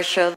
pressure.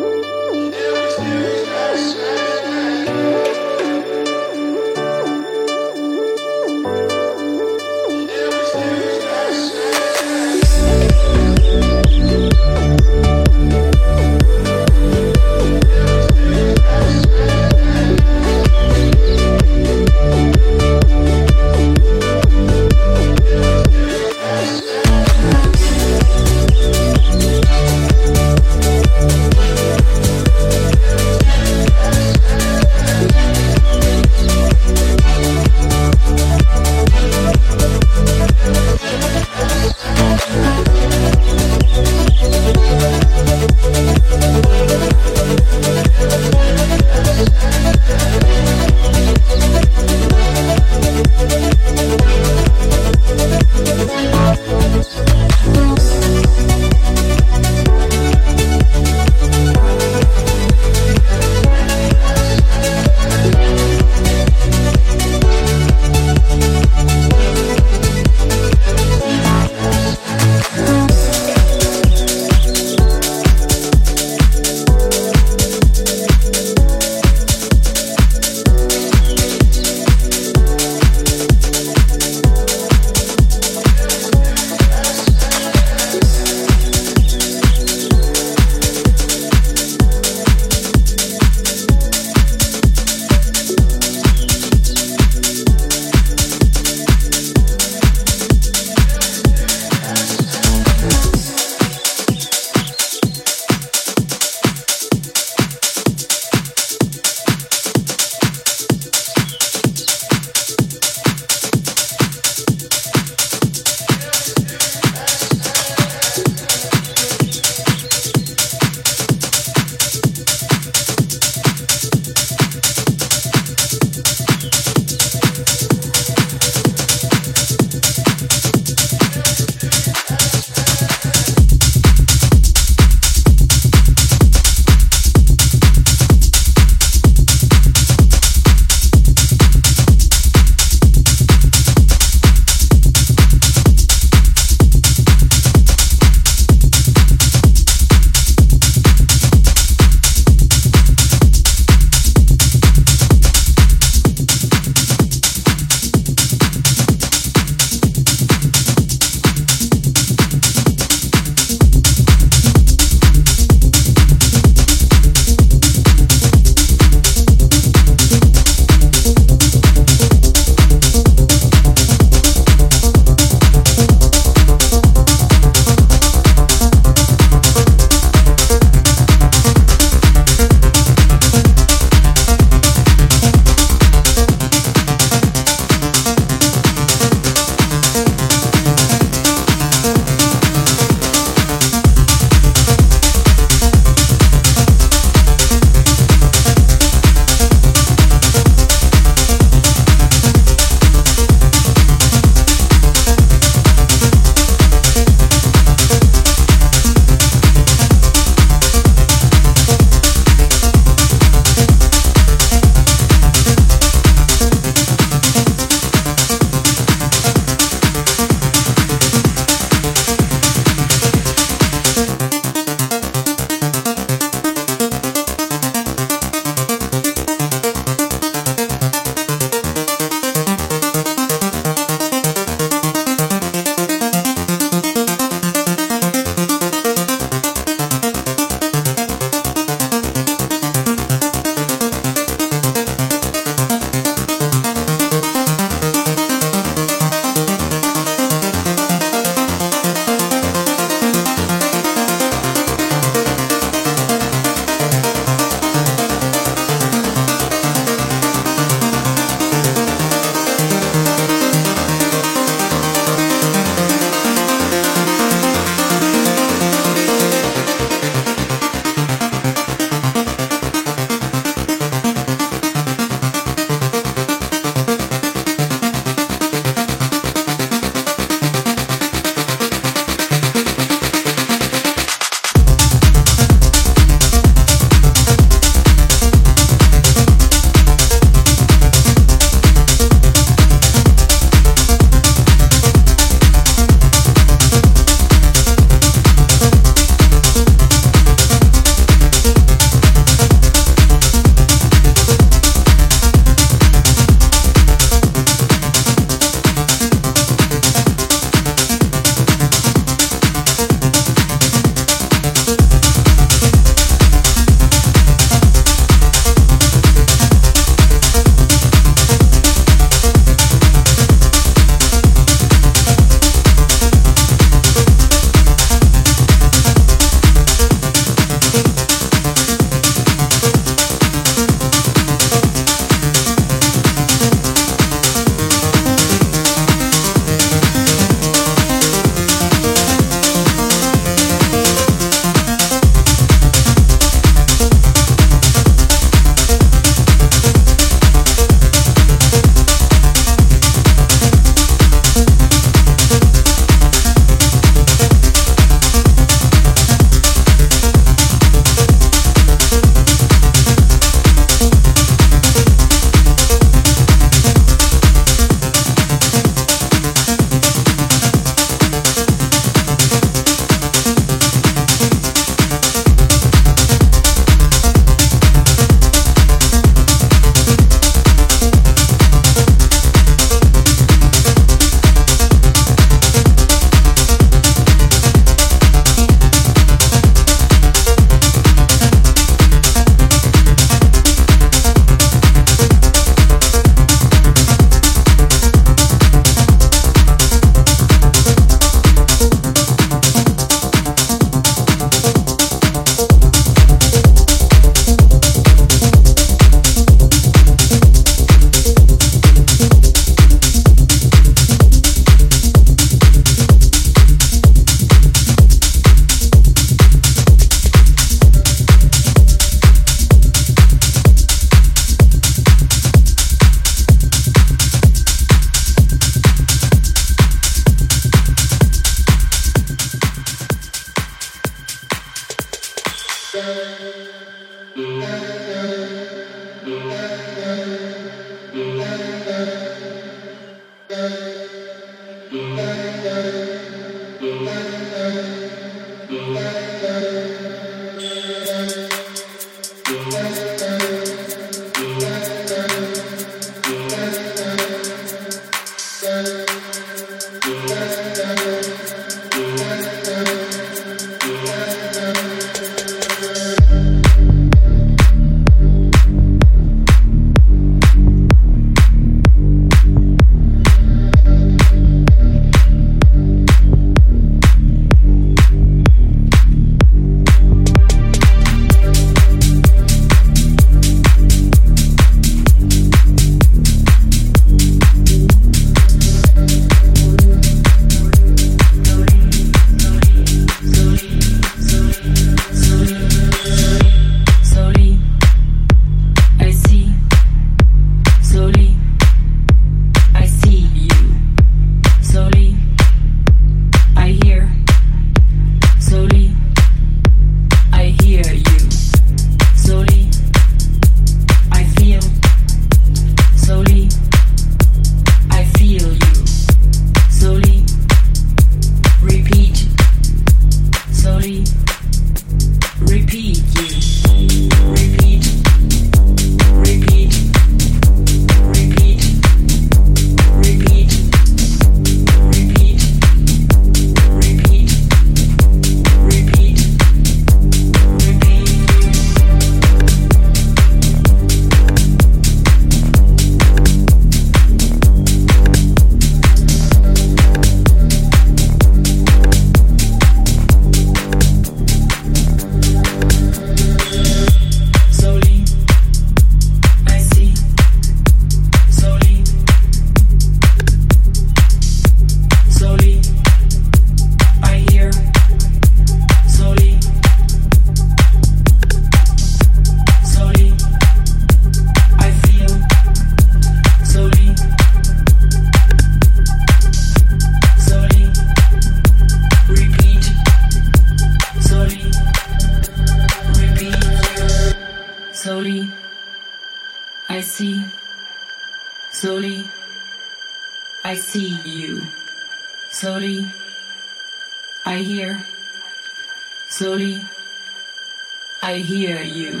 I hear you.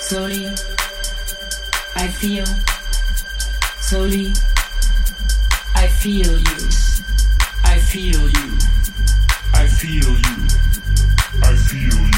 Slowly, I feel. Slowly, I feel you. I feel you. I feel you. I feel you.